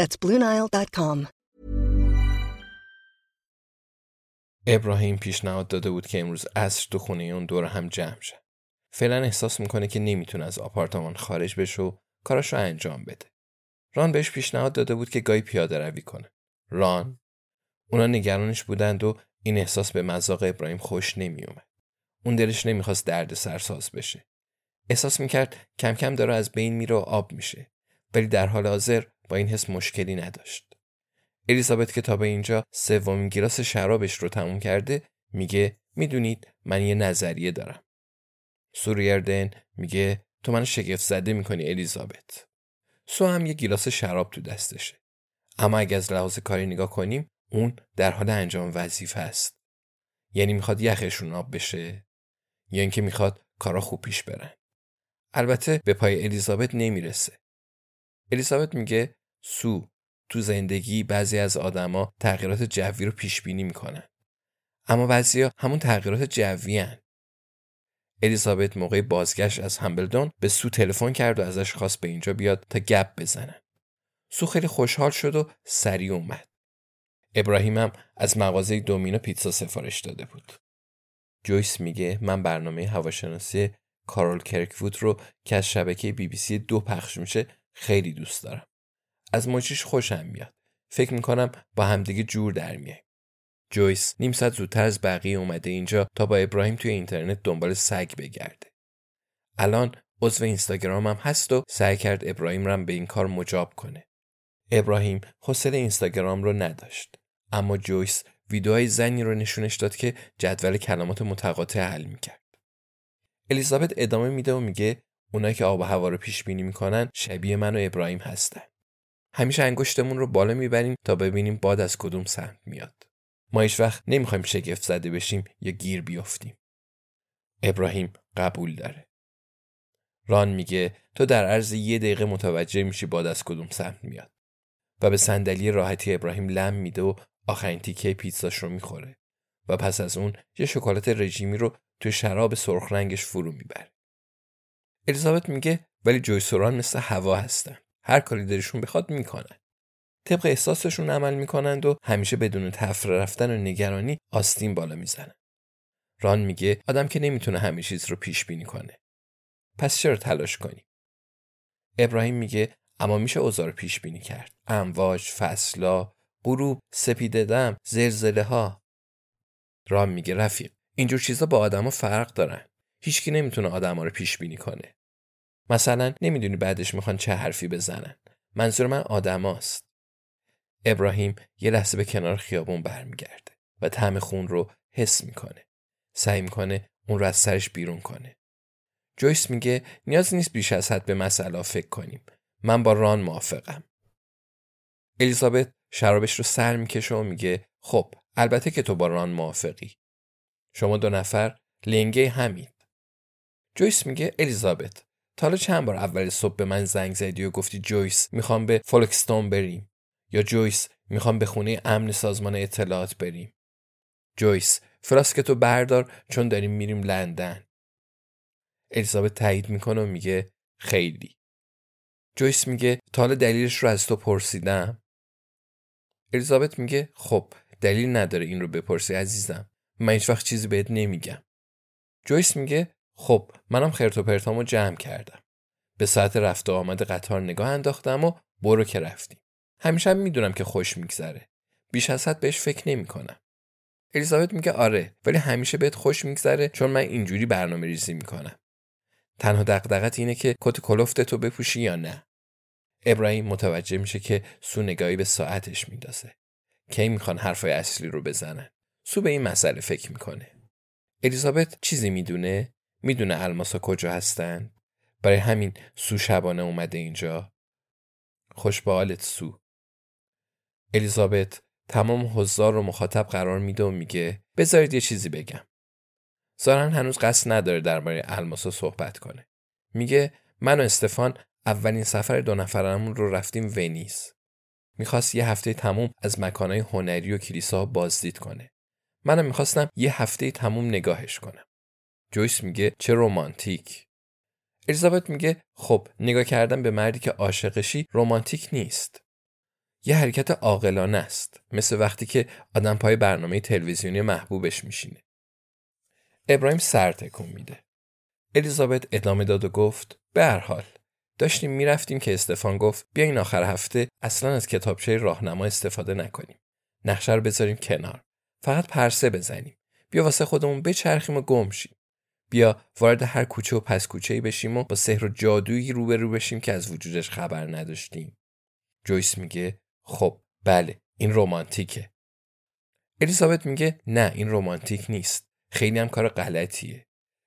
That's BlueNile.com. ابراهیم پیشنهاد داده بود که امروز عصر تو خونه اون دور هم جمع شد. فعلا احساس می‌کنه که نمی‌تونه از آپارتمان خارج بشه و کارش رو انجام بده. ران بهش پیشنهاد داده بود که گاهی پیاده روی کنه. ران اونا نگرانش بودند و این احساس به مذاق ابراهیم خوش نمیومد. اون دلش نمی‌خواست درد سرساز بشه. احساس می‌کرد کم کم داره از بین میره و آب میشه. ولی در حال حاضر با این حس مشکلی نداشت. الیزابت که تا به اینجا سومین گیلاس شرابش رو تموم کرده میگه می‌دونید من یه نظریه دارم. سوریردن میگه تو من شگفت زده می‌کنی الیزابت. سو هم یه گیلاس شراب تو دستشه. اما اگه از لحاظ کاری نگاه کنیم اون در حال انجام وظیفه است. یعنی می‌خواد یخشون آب بشه یا اینکه می‌خواد کارا خوب پیش برن. البته به پای الیزابت نمی‌رسه. الیزابت میگه سو تو زندگی بعضی از آدما تغییرات جوی رو پیش بینی می‌کنن. اما بعضیا همون تغییرات جوی هن. الیزابت موقع بازگشت از همبلدون به سو تلفن کرد و ازش خواست به اینجا بیاد تا گپ بزنن. سو خیلی خوشحال شد و سریع اومد. ابراهیم هم از مغازه دومینو پیتزا سفارش داده بود. جویس میگه من برنامه هواشناسی کارول کرکوود رو که از شبکه بی بی سی دو پخش میشه خیلی دوست دارم. از مچیش خوشم میاد. فکر می‌کنم با همدیگه جور در میای. جویس نیم ساعت زودتر از بقیه اومده اینجا تا با ابراهیم توی اینترنت دنبال سگ بگرده. الان عضو اینستاگرام هم هست و سعی کرد ابراهیم رم به این کار مجاب کنه. ابراهیم حوصله اینستاگرام رو نداشت. اما جویس ویدیوهای زنی رو نشونش داد که جدول کلمات متقاطع حل می‌کرد. الیزابت ادامه میده و میگه اونایی که آب و هوا رو پیش بینی می‌کنن شبیه من و ابراهیم هستن. همیشه انگشتمون رو بالا می‌بریم تا ببینیم باد از کدوم سمت میاد. ما هیچ وقت نمی‌خوایم شگفت زده بشیم یا گیر بیافتیم. ابراهیم قبول داره. ران میگه تو در عرض یه دقیقه متوجه میشی باد از کدوم سمت میاد. و به صندلی راحتی ابراهیم لم میده و آخرین تیکه پیتزاش رو می‌خوره و پس از اون یه شکلات رژیمی رو توی شراب سرخ رنگش فرو می‌بره. الیزابت میگه ولی جویسوران مثل هوا هستن. هر کاری دلشون بخواد می‌کنن. طبق احساسشون عمل می‌کنند و همیشه بدون تفره رفتن و نگرانی آستین بالا می‌زنن. ران میگه آدم که نمی‌تونه همه چیز رو پیش بینی کنه. پس چرا تلاش کنی؟ ابراهیم میگه اما میشه اوضاع رو پیش بینی کرد. امواج، فصلا، غروب، سپیده دم، زلزله ها. ران میگه رفیق اینجور چیزا با آدما فرق دارن. هیچکی نمی‌تونه آدما رو پیش بینی کنه. مثلا نمی‌دونی بعدش می‌خوان چه حرفی بزنن. منظور من آدماست. ابراهیم یه لحظه به کنار خیابون برمیگرده و طعم خون رو حس می‌کنه. سعی می‌کنه اون رو از سرش بیرون کنه. جویس میگه نیاز نیست بیش از حد به مسئله فکر کنیم. من با ران موافقم. الیزابت شرابش رو سر می‌کشه و میگه خب البته که تو با ران موافقی. شما دو نفر لنگه همید. جویس میگه الیزابت تا حالا چند بار اول صبح به من زنگ زدی و گفتی جویس می‌خوام به فولکستون بریم. یا جویس می‌خوام به خونه امن سازمان اطلاعات بریم. جویس فلاسکتو بردار چون داریم میریم لندن. الیزابت تایید می‌کنه و میگه خیلی. جویس میگه تا حالا دلیلش رو از تو پرسیدم. الیزابت میگه خب دلیل نداره این رو بپرسی عزیزم. من هیچ وقت چیزی بهت نمیگم. جویس میگه خب منم خرت و پرتامو جمع کردم. به ساعت رفت و آمد قطار نگاه انداختم و برو که رفتیم همیشه هم می‌دونم که خوش میگذره. بیش از حد بهش فکر نمی‌کنم. الیزابت میگه آره ولی همیشه بهت خوش میگذره چون من اینجوری برنامه ریزی می‌کنم. تنها دقدقت اینه که کت کلفت تو بپوشی یا نه. ابراهیم متوجه میشه که سو نگاهی به ساعتش میندازه. کی می‌خوان حرفای اصلی رو بزنن؟ سو به این مسئله فکر می‌کنه. الیزابت چیزی می‌دونه؟ می‌دونه الماسا کجا هستن؟ برای همین سو شبانه اومده اینجا. خوش به حالت سو. الیزابت تمام حضار رو مخاطب قرار میده و میگه بذارید یه چیزی بگم. زارن هنوز قصد نداره درباره الماسا صحبت کنه. میگه من و استفان اولین سفر دو نفرمون رو رفتیم ونیز می‌خواست یه هفته تموم از مکانهای هنری و کلیسا بازدید کنه. منم می‌خواستم یه هفته تموم نگاهش کنم. جویس میگه چه رومانتیک الیزابت میگه خب نگاه کردن به مردی که عاشقشی رومانتیک نیست. یه حرکت عاقلانه است مثل وقتی که آدم پای برنامه تلویزیونی محبوبش میشینه. ابراهیم سر تکون میده. الیزابت ادامه داد و گفت به هر حال داشتیم می‌رفتیم که استفان گفت بیا این آخر هفته اصلا از کتابچه راهنما استفاده نکنیم. نقشه رو بذاریم کنار. فقط پرسه بزنیم. بیا واسه خودمون بچرخیم و گم شیم. بیا وارد هر کوچه و پس کوچه ای بشیم و با سحر و جادویی روبرو بشیم که از وجودش خبر نداشتیم. جویس میگه خب بله این رومانتیکه الیزابت میگه نه این رومانتیک نیست. خیلی هم کار غلطیه.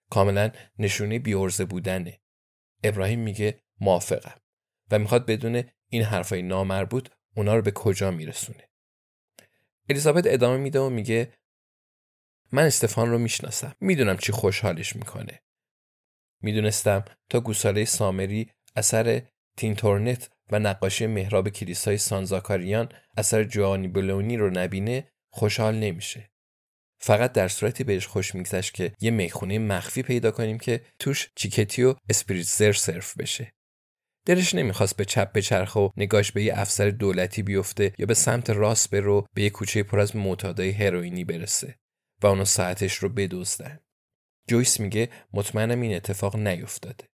کاملا نشونه بیورزه بودنه. ابراهیم میگه موافقم. و می‌خواد بدونه این حرفای نامربوط اونا رو به کجا میرسونه. الیزابت ادامه میده و میگه من استفان رو می‌شناسم. می‌دونم چی خوشحالش می‌کنه. می‌دونستم تا گوساله سامری اثر تینتورنت و نقاشی محراب کلیسای سانزاکاریان اثر جوانی بلونی رو نبینه خوشحال نمیشه. فقط در صورتی بهش خوش میگذشت که یه می‌خونه مخفی پیدا کنیم که توش چیکتی و اسپریتزر سرف بشه. دلش نمی‌خواست به چپ بچرخه و نگاش به یه افسر دولتی بیفته یا به سمت راست برو به یه کوچه پر از معتادای هروئینی برسه. و اونو ساعتش رو بدزدن. جویس میگه مطمئنم این اتفاق نیفتاده.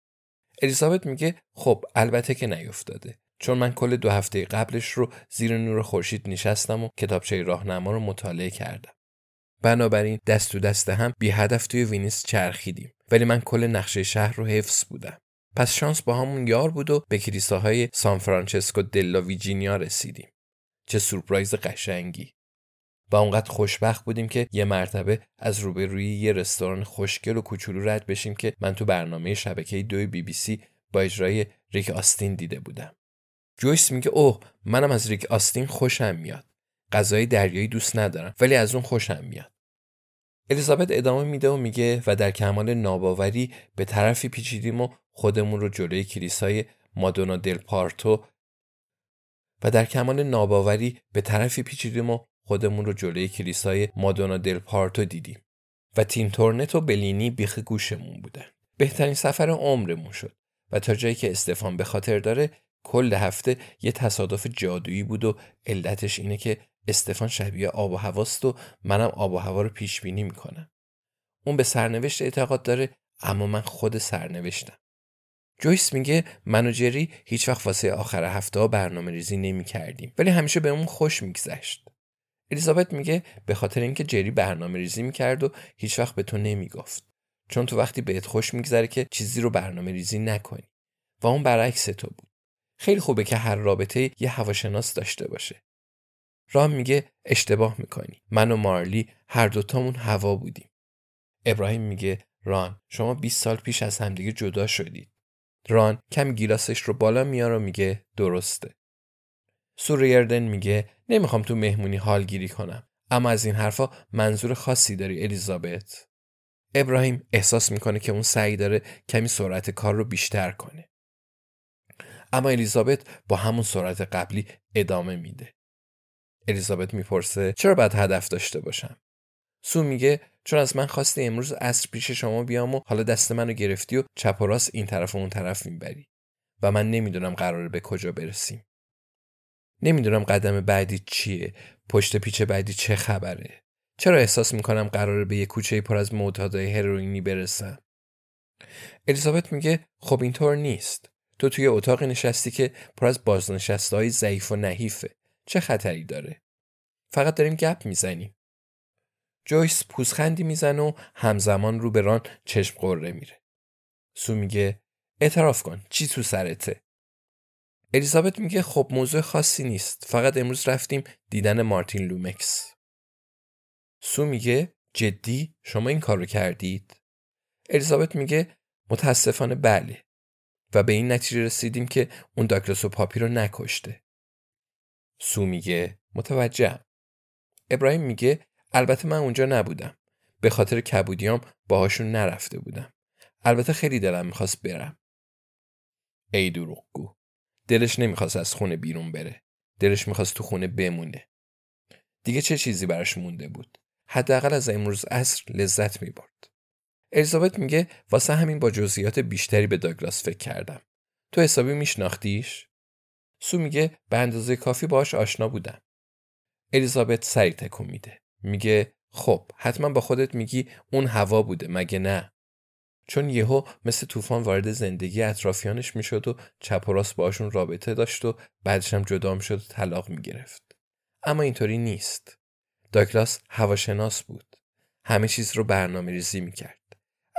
الیزابت میگه خب البته که نیفتاده. چون من کل دو هفته قبلش رو زیر نور خورشید نشستم و کتابچه راهنما رو مطالعه کردم. بنابراین دست تو دست هم بی هدف توی وینیس چرخیدیم. ولی من کل نقشه شهر رو حفظ بودم. پس شانس باهامون یار بود و به کلیساهای سان فرانچسکو دلا ویجینیا رسیدیم. چه سورپرایز قشنگی. و اونقدر خوشبخت بودیم که یه مرتبه از روبروی یه رستوران خوشگل و کوچولو رد بشیم که من تو برنامه شبکه دوی بی بی سی با اجرای ریک آستین دیده بودم. جویس میگه اوه منم از ریک آستین خوشم میاد. غذای دریایی دوست ندارم ولی از اون خوشم میاد. الیزابت ادامه میده و میگه و در کمال ناباوری به طرفی پیچیدیم و خودمون رو جلوی کلیسای مادونا دل پارتو و در کمال ناباوری به طرفی پیچیدیم و خودمون رو جلوی کلیسای مادونا دل پارتو دیدیم و تیم تورنت و بلینی بیخ گوشمون بودن. بهترین سفر عمرمون شد و تا جایی که استفان به خاطر داره کل هفته یه تصادف جادویی بود و علتش اینه که استفان شبیه آب و هواست و منم آب و هوا رو پیش بینی می‌کنم. اون به سرنوشت اعتقاد داره اما من خود سرنوشتم. جویس میگه من و جری هیچ وقت واسه آخر هفته ها برنامه ریزی نمی کردیم ولی همیشه به اون خوش میگذشت. الیزابت میگه به خاطر اینکه جری برنامه ریزی می‌کرد و هیچ وقت به تو نمی‌گفت. چون تو وقتی بهت خوش میگذره که چیزی رو برنامه ریزی نکنی. و اون برعکس تو بود. خیلی خوبه که هر رابطه یه هواشناس داشته باشه. رام میگه اشتباه می‌کنی. من و مارلی هر دوتامون هوا بودیم. ابراهیم میگه ران شما 20 سال پیش از همدیگه جدا شدید. ران کم گیلاسش رو بالا میاره و میگه درسته. سوریردن میگه نمی‌خوام تو مهمونی حالگیری کنم. اما از این حرفا منظور خاصی داری الیزابت. ابراهیم احساس می‌کنه که اون سعی داره کمی سرعت کار رو بیشتر کنه. اما الیزابت با همون سرعت قبلی ادامه میده. الیزابت می‌پرسه چرا باید هدف داشته باشم؟ سو میگه چون از من خواستی امروز عصر پیش شما بیام و حالا دست منو گرفتی و چپ و راست این طرف و اون طرف می‌بری. و من نمی‌دونم قراره به کجا برسیم. نمی‌دونم قدم بعدی چیه پشت پیچ بعدی چه خبره. چرا احساس می‌کنم قراره به یه کوچه پر از معتادای هروئینی برسم؟ الیزابت میگه خب اینطور نیست. تو توی اتاق نشستی که پر از بازنشسته های ضعیف و نحیفه. چه خطری داره؟ فقط داریم گپ می‌زنیم. جویس پوزخندی می‌زنه و همزمان رو به ران چشم غره میره. سو میگه اعتراف کن چی تو سرته؟ الیزابت میگه خب موضوع خاصی نیست. فقط امروز رفتیم دیدن مارتین لومکس. سو میگه جدی شما این کار رو کردید؟ الیزابت میگه متاسفانه بله. و به این نتیجه رسیدیم که اون داگلاس و پاپی رو نکشته. سو میگه متوجهم. ابراهیم میگه البته من اونجا نبودم. به خاطر کبودیام باهاشون نرفته بودم. البته خیلی دلم می‌خواست برم. ای دروغگو. دلش نمی‌خواست از خونه بیرون بره. دلش می‌خواست تو خونه بمونه. دیگه چه چیزی براش مونده بود؟ حداقل از امروز عصر لذت می‌برد. الیزابت میگه واسه همین با جزئیات بیشتری به داگلاس فکر کردم. تو حسابی میشناختیش؟ سو میگه به اندازه کافی باش آشنا بودم. الیزابت سری تکون میده. میگه خب حتما با خودت میگی اون هوا بوده مگه نه؟ چون یهو مثل طوفان وارد زندگی اطرافیانش می‌شد و چپ و راست باشون رابطه داشت و بعدش هم جدا می‌شد و طلاق می‌گرفت. اما اینطوری نیست. داگلاس هواشناس بود. همه چیز رو برنامه ریزی می‌کرد.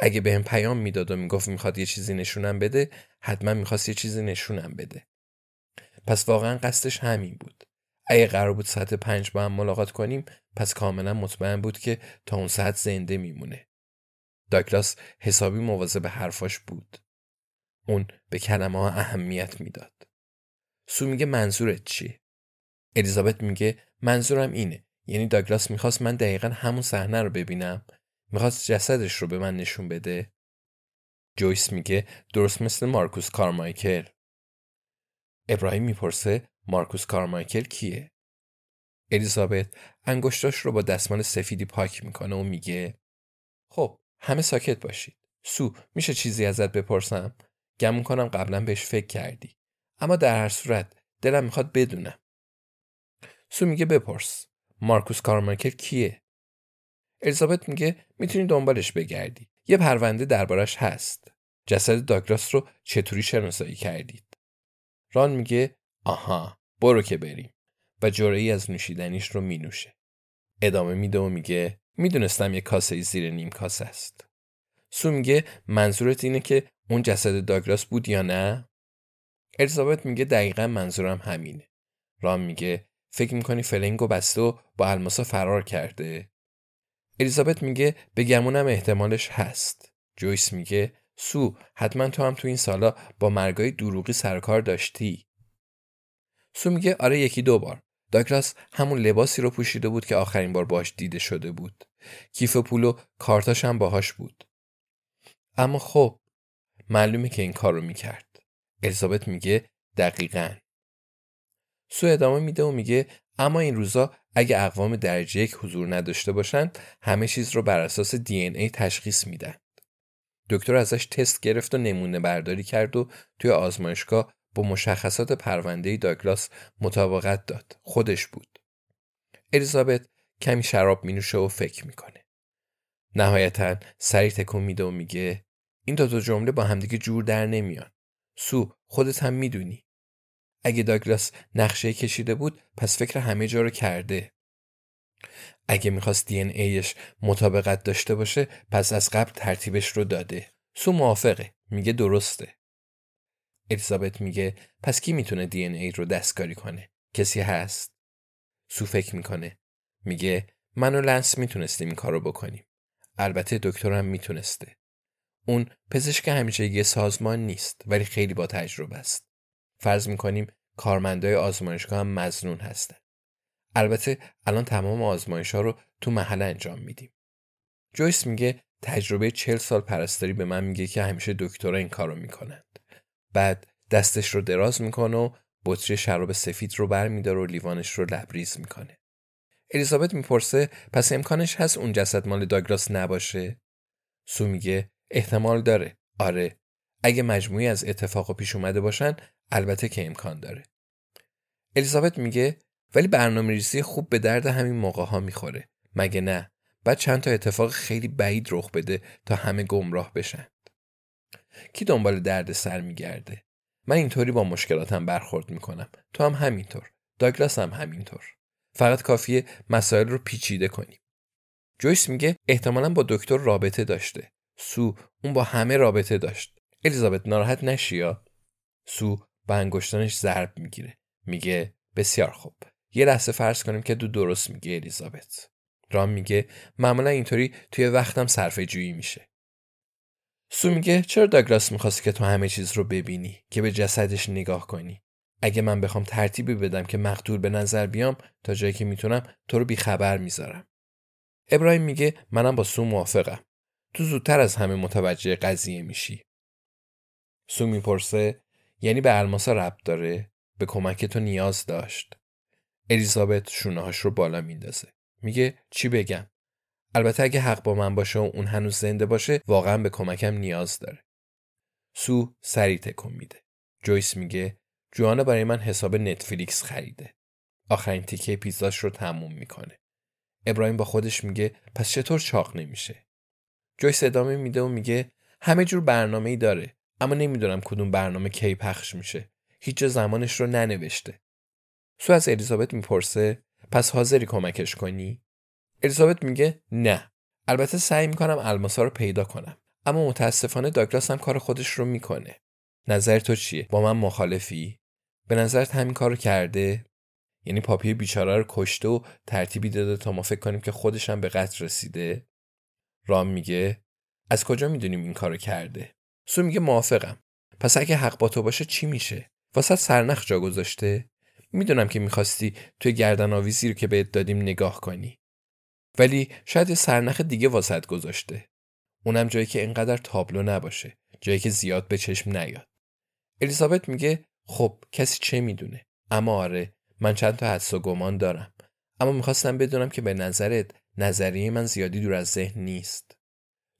اگه بهم پیام می‌داد و می‌گفت می‌خواد یه چیزی نشونم بده حتما می‌خواست یه چیزی نشونم بده. پس واقعا قصدش همین بود. اگه قرار بود ساعت پنج با هم ملاقات کنیم پس کاملا مطمئن بود که تا اون ساعت زنده میمونه. داگلاس حسابی مواظب حرفاش بود. اون به کلمه ها اهمیت می‌داد. سو میگه منظورت چیه الیزابت میگه منظورم اینه. یعنی داگلاس می‌خواست من دقیقا همون صحنه رو ببینم. می‌خواست جسدش رو به من نشون بده. جویس میگه درست مثل مارکوس کارمایکل. ابراهیم می‌پرسه مارکوس کارمایکل کیه؟ الیزابت انگشتاش رو با دستمال سفیدی پاک می‌کنه و میگه خب همه ساکت باشید. سو میشه چیزی ازت بپرسم؟ گمون کنم قبلا بهش فکر کردی. اما در هر صورت دلم می‌خواد بدونم. سو میگه بپرس. مارکوس کارمایکل کیه؟ الیزابت میگه می‌تونی دنبالش بگردی. یه پرونده دربارش هست. جسد داگلاس رو چطوری شناسایی کردید؟ ران میگه آها برو که بریم. و جرعی از نوشیدنیش رو مینوشه. ادامه میده و میگه می‌دونستم یه کاسه زیر نیم کاسه است. سو میگه منظورت اینه که اون جسد داگلاس بود یا نه؟ الیزابت میگه دقیقا منظورم همینه. ران میگه فکر می‌کنی فلنگو بسته و با الماسا فرار کرده؟ الیزابت میگه به گمونم احتمالش هست. جویس میگه سو حتما تو هم تو این سالا با مرگای دروغی سرکار داشتی. سو میگه آره یکی دو بار. داگلاس همون لباسی رو پوشیده بود که آخرین بار باش دیده شده بود. کیف پول و کارتاش هم باهاش بود. اما خب معلومه که این کار رو می‌کرد. الیزابت میگه دقیقا. سو ادامه میده و میگه اما این روزا اگه اقوام درجه یک حضور نداشته باشند همه چیز رو بر اساس دی ای تشخیص میدن دکتر ازش تست گرفت و نمونه برداری کرد و توی آزمایشگاه با مشخصات پرونده داگلاس مطابقت داد. خودش بود. الیزابت کمی شراب می نوشه و فکر می‌کنه. نهایتا سری تکون میده و میگه این دو تا جمله با همدیگه جور در نمیان. سو خودت هم می‌دونی. اگه داگلاس نقشه کشیده بود پس فکر همه جا رو کرده. اگه می‌خواست دی این ایش مطابقت داشته باشه پس از قبل ترتیبش رو داده. سو موافقه. میگه درسته. الیزابت میگه پس کی می‌تونه دی این ای رو دستکاری کنه؟ کسی هست؟ سو فکر می‌کنه. میگه من و لنس می‌تونستیم این کارو بکنیم. البته دکترم می‌تونسته. اون پزشک همیشگی سازمان نیست ولی خیلی با تجربه است. فرض می‌کنیم کارمندای آزمایشگاه هم مزنون هستن. البته الان تمام آزمایش ها رو تو محل انجام میدیم. جویس میگه تجربه چل سال پرستاری به من میگه که همیشه دکترها این کارو می‌کنند بعد دستش رو دراز می‌کنه و بطری شراب سفید رو برمیداره و لیوانش رو لبریز می‌کنه. الیزابت می‌پرسه پس امکانش هست اون جسد مال داگلاس نباشه؟ سو میگه احتمال داره. آره اگه مجموعی از اتفاق پیش اومده باشن البته که امکان داره. الیزابت میگه ولی برنامه ریزی خوب به درد همین موقع ها می‌خوره. مگه نه؟ بعد چند تا اتفاق خیلی بعید رخ بده تا همه گمراه بشن. کی دنبال درد سر میگرده؟ من اینطوری با مشکلاتم برخورد می‌کنم. تو هم همینطور. داگلاس هم همینطور. فقط کافیه مسائل رو پیچیده کنیم. جویس میگه احتمالا با دکتر رابطه داشته. سو اون با همه رابطه داشت. الیزابت ناراحت نشیا سو با انگشتانش ضرب می‌گیره. میگه بسیار خوب. یه لحظه فرض کنیم که دو درست میگه الیزابت. رام میگه معمولا اینطوری توی وقتم صرفه جویی میشه. سو میگه چرا داگلاس می‌خواست که تو همه چیز رو ببینی که به جسدش نگاه کنی؟ اگه من بخوام ترتیبی بدم که مقتول به نظر بیام تا جایی که می‌تونم تو رو بیخبر می‌ذارم. ابراهیم میگه منم با سو موافقم. تو زودتر از همه متوجه قضیه میشی. سو می‌پرسه یعنی به الماسا ربط داره؟ به کمک تو نیاز داشت. الیزابت شونهاش رو بالا میندازه. میگه چی بگم؟ البته اگه حق با من باشه و اون هنوز زنده باشه واقعا به کمکم نیاز داره. سو سری تکون میده. جویس میگه جوانا برای من حساب نتفلیکس خریده. آخرین تیکه پیزاش رو تموم می‌کنه. ابراهیم با خودش میگه پس چطور چاق نمیشه؟ جویس ادامه میده و میگه همه جور برنامه ای داره اما نمی‌دونم کدوم برنامه کی پخش میشه. هیچ زمانش رو ننوشته. سو از الیزابت می‌پرسه پس حاضری کمکش کنی؟ الیزابت میگه نه. البته سعی می‌کنم الماسا رو پیدا کنم. اما متاسفانه داگلاس هم کار خودش رو می‌کنه. نظر تو چیه؟ با من مخالفی؟ به نظرت همین کارو کرده؟ یعنی پاپی بیچاره رو کشته و ترتیبی داده تا ما فکر کنیم که خودش هم به قتل رسیده؟ رام میگه از کجا می‌دونیم این کارو کرده؟ سو میگه موافقم. پس اگه حق با تو باشه چی میشه؟ واسه سرنخ جا گذاشته؟ می‌دونم که می‌خواستی توی گردن آویزی رو که بهت دادیم نگاه کنی. ولی شاید سرنخ دیگه واسط گذاشته. اونم جایی که اینقدر تابلو نباشه. جایی که زیاد به چشم نیاد. الیزابت میگه خب کسی چه می‌دونه؟ اما آره من چند تا حدس و گمان دارم. اما می‌خواستم بدونم که به نظرت نظریه من زیادی دور از ذهن نیست.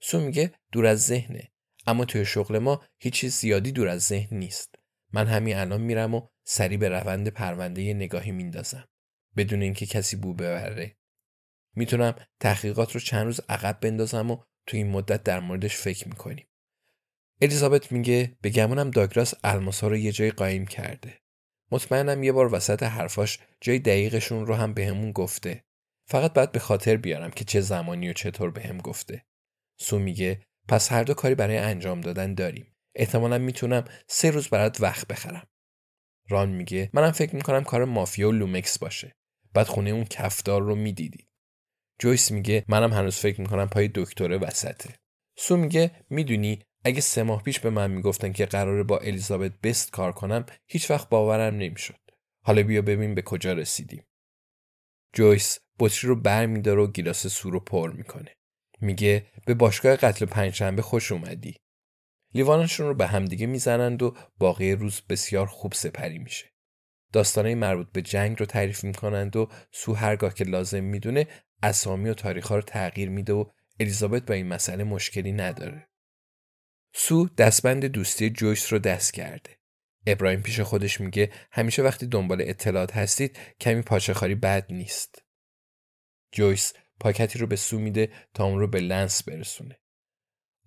سو میگه دور از ذهنه. اما توی شغل ما هیچ چیز زیادی دور از ذهن نیست. من همین الان میرم و سری به روند پرونده نگاهی میندازم. بدون اینکه کسی بو ببره. می‌تونم تحقیقات رو چند روز عقب بندازم و تو این مدت در موردش فکر می‌کنیم. الیزابت میگه به گمونم داگراس الماسا رو یه جای قایم کرده. مطمئنم یه بار وسط حرفاش جای دقیقشون رو هم بهمون گفته. فقط باید به خاطر بیارم که چه زمانی و چطور بهم گفته. سو میگه پس هر دو کاری برای انجام دادن داریم. احتمالا می‌تونم سه روز برات وقت بخرم. ران میگه منم فکر می‌کنم کار مافیا و لومکس باشه. باید خونه اون کفدار رو می‌دیدی. جویس میگه منم هنوز فکر می‌کنم پای دکتره وسطه. سو میگه می‌دونی اگه سه ماه پیش به من می‌گفتن که قراره با الیزابت بست کار کنم هیچ وقت باورم نمی‌شد. حالا بیا ببین به کجا رسیدیم. جویس بطری رو بر میداره و گیلاس سو رو پر می‌کنه. میگه به باشگاه قتل پنجشنبه خوش اومدی. لیوانشون رو به همدیگه می‌زنند و باقی روز بسیار خوب سپری میشه. داستانه مربوط به جنگ رو تعریف می‌کنند و سو هرگاه که لازم می‌دونه اسامی و تاریخ رو تغییر میده و الیزابت با این مسئله مشکلی نداره. سو دستبند دوستی جویس رو دست کرده. ابراهیم پیش خودش میگه همیشه وقتی دنبال اطلاعات هستید کمی پاچخاری بد نیست. جویس پاکتی رو به سو میده تا اون رو به لنس برسونه.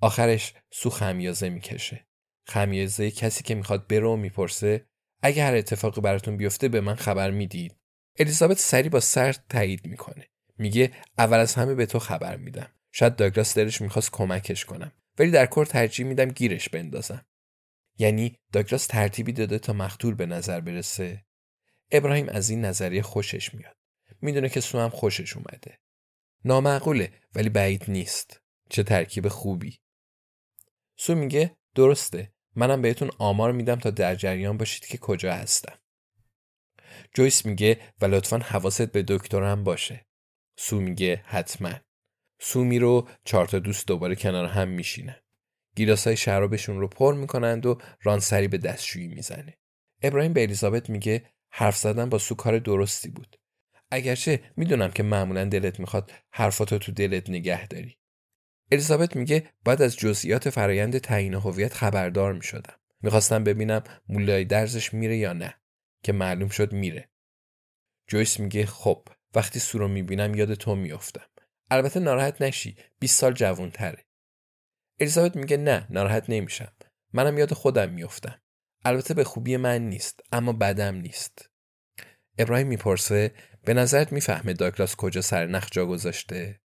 آخرش سو خمیازه می‌کشه. خمیازه کسی که می‌خواد بره و می‌پرسه اگه هر اتفاقی براتون بیفته به من خبر می‌دید. الیزابت سری با سر تایید می‌کنه. میگه اول از همه به تو خبر میدم. شاید داگلاس دلش می‌خواست کمکش کنم ولی در کور ترجیح میدم گیرش بندازم. یعنی داگلاس ترتیبی داده تا مقتول به نظر برسه؟ ابراهیم از این نظریه خوشش میاد. می‌دونه که سو خوشش اومده. نامعقوله ولی بعید نیست. چه ترکیب خوبی. سو میگه درسته. منم بهتون آمار میدم تا در جریان باشید که کجا هستم. جویس میگه و لطفا حواست به دکترم باشه. سو میگه حتما سومی رو چهار تا دوست دوباره کنار هم میشینن گیلاسای شرابشون رو پر می‌کنند و رانسری به دستشویی می‌زنه ابراهیم به الیزابت میگه حرف زدن با سو کار درستی بود اگرچه می‌دونم که معمولا دلت می‌خواد حرفاتو تو دلت نگه داری. الیزابت میگه باید از جزئیات فرایند تعیین هویت خبردار می‌شدم. می‌خواستم ببینم مولای درزش میره یا نه که معلوم شد میره. جویس میگه خب وقتی سو رو می‌بینم یاد تو میافتم. البته ناراحت نشی 20 سال جوون تره. الیزابت میگه نه ناراحت نمیشم. منم یاد خودم میافتم. البته به خوبی من نیست اما بدم نیست. ابراهیم می‌پرسه به نظرت می‌فهمه داگلاس کجا سرنخ جا گذاشته؟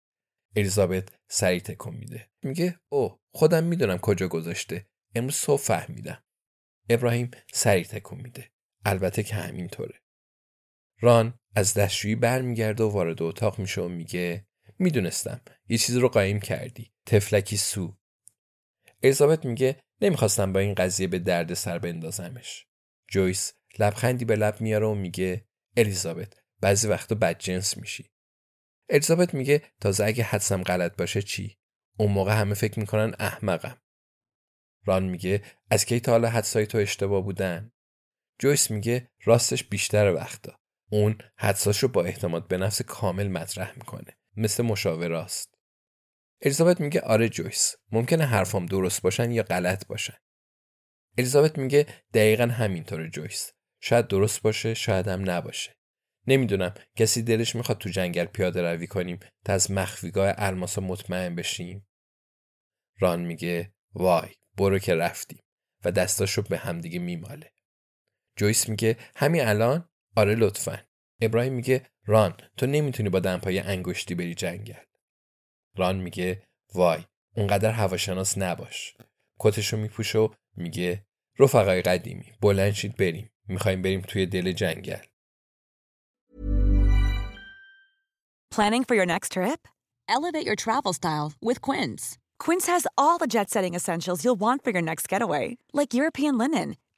الیزابت سریع تکون میده. میگه او خودم می‌دونم کجا گذاشته. امروز صبح فهمیدم. ابراهیم سریع تکون میده. البته که همینطوره. ران از دستشویی برمیگرده و وارد اتاق میشه و میگه می‌دونستم یه چیزی رو قایم کردی. تفلکی سو. الیزابت میگه نمی‌خواستم با این قضیه به درد سر بندازمش. جویس لبخندی به لب میاره و میگه الیزابت بعضی وقتا بدجنس میشی. الیزابت میگه تازه اگه حدسم غلط باشه چی؟ اون موقع همه فکر می‌کنن احمقم. ران میگه از کی تا حالا حدسای تو اشتباه بودن؟ جویس میگه راستش بیشتر وقتا. اون حدساشو با اعتماد به نفس کامل مطرح می‌کنه. مثل مشاوراست. الیزابت میگه آره جویس ممکنه حرفام درست باشن یا غلط باشن. الیزابت میگه دقیقا همینطوره جویس. شاید درست باشه شاید هم نباشه. نمی‌دونم کسی دلش می‌خواد تو جنگل پیاده روی کنیم تا از مخفیگاه الماسا مطمئن بشیم. ران میگه وای برو که رفتیم و دستاشو به همدیگه میماله. جویس میگه همین الان آره لطفا. ابراهیم میگه ران تو نمی‌تونی با دمپای انگشتی بری جنگل. ران میگه وای اونقدر هواشناس نباش. کتشو میپوشه و میگه رفقای قدیمی بلند بریم. می‌خوایم بریم توی دل جنگل. Planning for your next trip? Elevate your travel style with Quince. Quince has all the jet setting essentials you'll want for your next getaway, like European linen,